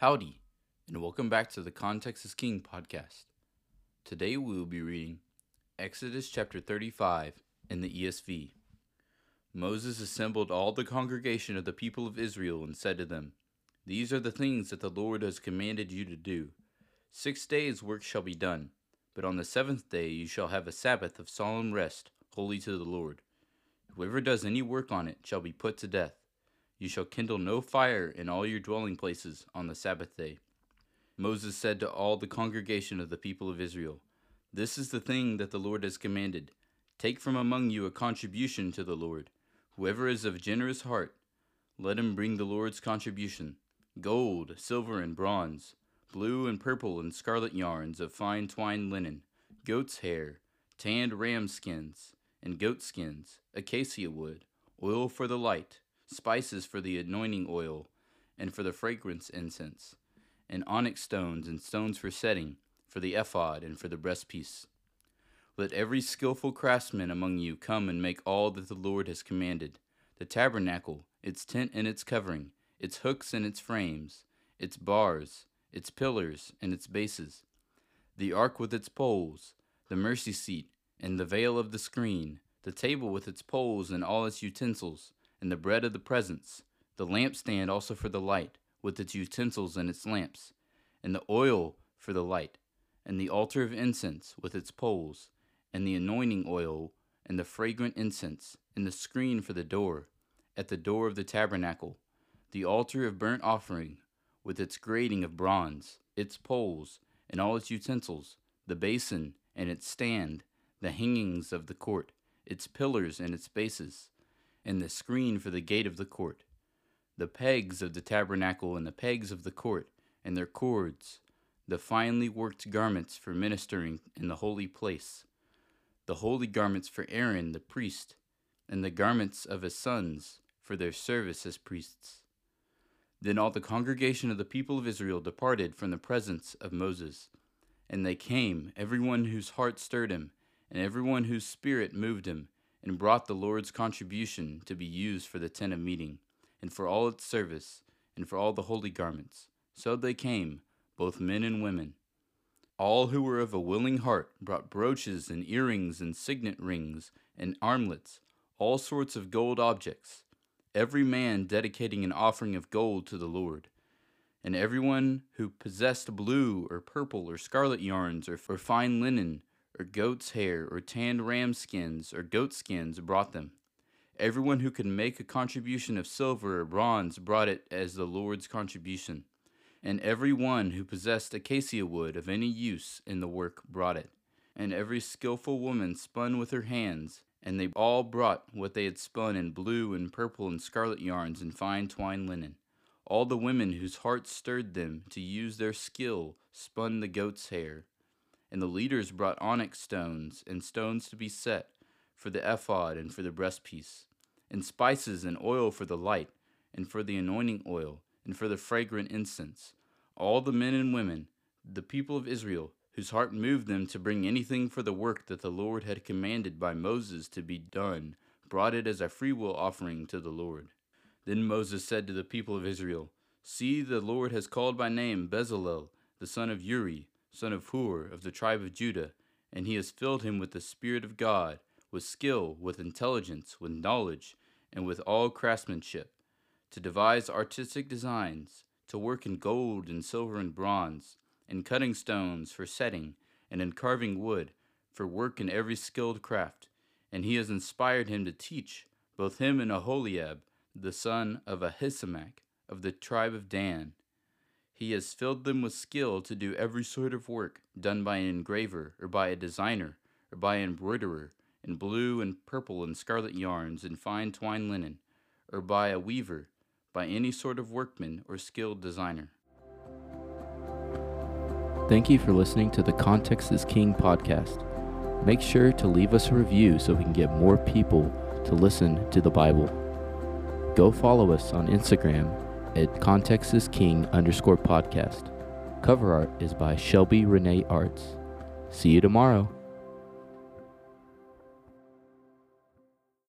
Howdy, and welcome back to the Context is King podcast. Today we will be reading Exodus chapter 35 in the ESV. Moses assembled all the congregation of the people of Israel and said to them, These are the things that the Lord has commanded you to do. Six days' work shall be done, but on the seventh day you shall have a Sabbath of solemn rest, holy to the Lord. Whoever does any work on it shall be put to death. You shall kindle no fire in all your dwelling places on the Sabbath day. Moses said to all the congregation of the people of Israel, This is the thing that the Lord has commanded. Take from among you a contribution to the Lord. Whoever is of generous heart, let him bring the Lord's contribution gold, silver, and bronze, blue and purple and scarlet yarns of fine twined linen, goat's hair, tanned ram skins, and goat skins, acacia wood, oil for the light spices for the anointing oil, and for the fragrance incense, and onyx stones and stones for setting, for the ephod and for the breastpiece. Let every skilful craftsman among you come and make all that the Lord has commanded the tabernacle, its tent and its covering, its hooks and its frames, its bars, its pillars and its bases, the ark with its poles, the mercy seat and the veil of the screen, the table with its poles and all its utensils, and the bread of the presence, the lampstand also for the light, with its utensils and its lamps, and the oil for the light, and the altar of incense with its poles, and the anointing oil, and the fragrant incense, and the screen for the door, at the door of the tabernacle, the altar of burnt offering, with its grating of bronze, its poles, and all its utensils, the basin and its stand, the hangings of the court, its pillars and its bases, and the screen for the gate of the court, the pegs of the tabernacle and the pegs of the court, and their cords, the finely worked garments for ministering in the holy place, the holy garments for Aaron the priest, and the garments of his sons for their service as priests. Then all the congregation of the people of Israel departed from the presence of Moses. And they came, every one whose heart stirred him, and every one whose spirit moved him, and brought the Lord's contribution to be used for the tent of meeting, and for all its service, and for all the holy garments. So they came, both men and women. All who were of a willing heart brought brooches and earrings and signet rings and armlets, all sorts of gold objects, every man dedicating an offering of gold to the Lord. And everyone who possessed blue or purple or scarlet yarns or, or fine linen or goat's hair, or tanned ram skins, or goat skins brought them. Everyone who could make a contribution of silver or bronze brought it as the Lord's contribution. And every one who possessed acacia wood of any use in the work brought it. And every skilful woman spun with her hands, and they all brought what they had spun in blue and purple and scarlet yarns and fine twined linen. All the women whose hearts stirred them to use their skill spun the goat's hair and the leaders brought onyx stones and stones to be set for the ephod and for the breastpiece, and spices and oil for the light, and for the anointing oil, and for the fragrant incense. All the men and women, the people of Israel, whose heart moved them to bring anything for the work that the Lord had commanded by Moses to be done, brought it as a freewill offering to the Lord. Then Moses said to the people of Israel, See, the Lord has called by name Bezalel, the son of Uri, son of Hur, of the tribe of Judah, and he has filled him with the Spirit of God, with skill, with intelligence, with knowledge, and with all craftsmanship, to devise artistic designs, to work in gold and silver and bronze, in cutting stones for setting, and in carving wood, for work in every skilled craft. And he has inspired him to teach, both him and Oholiab, the son of Ahisamach, of the tribe of Dan, he has filled them with skill to do every sort of work done by an engraver, or by a designer, or by an embroiderer, in blue and purple and scarlet yarns and fine twined linen, or by a weaver, by any sort of workman or skilled designer. Thank you for listening to the Context is King podcast. Make sure to leave us a review so we can get more people to listen to the Bible. Go follow us on Instagram at Context is King underscore podcast. Cover art is by Shelby Renee Arts. See you tomorrow.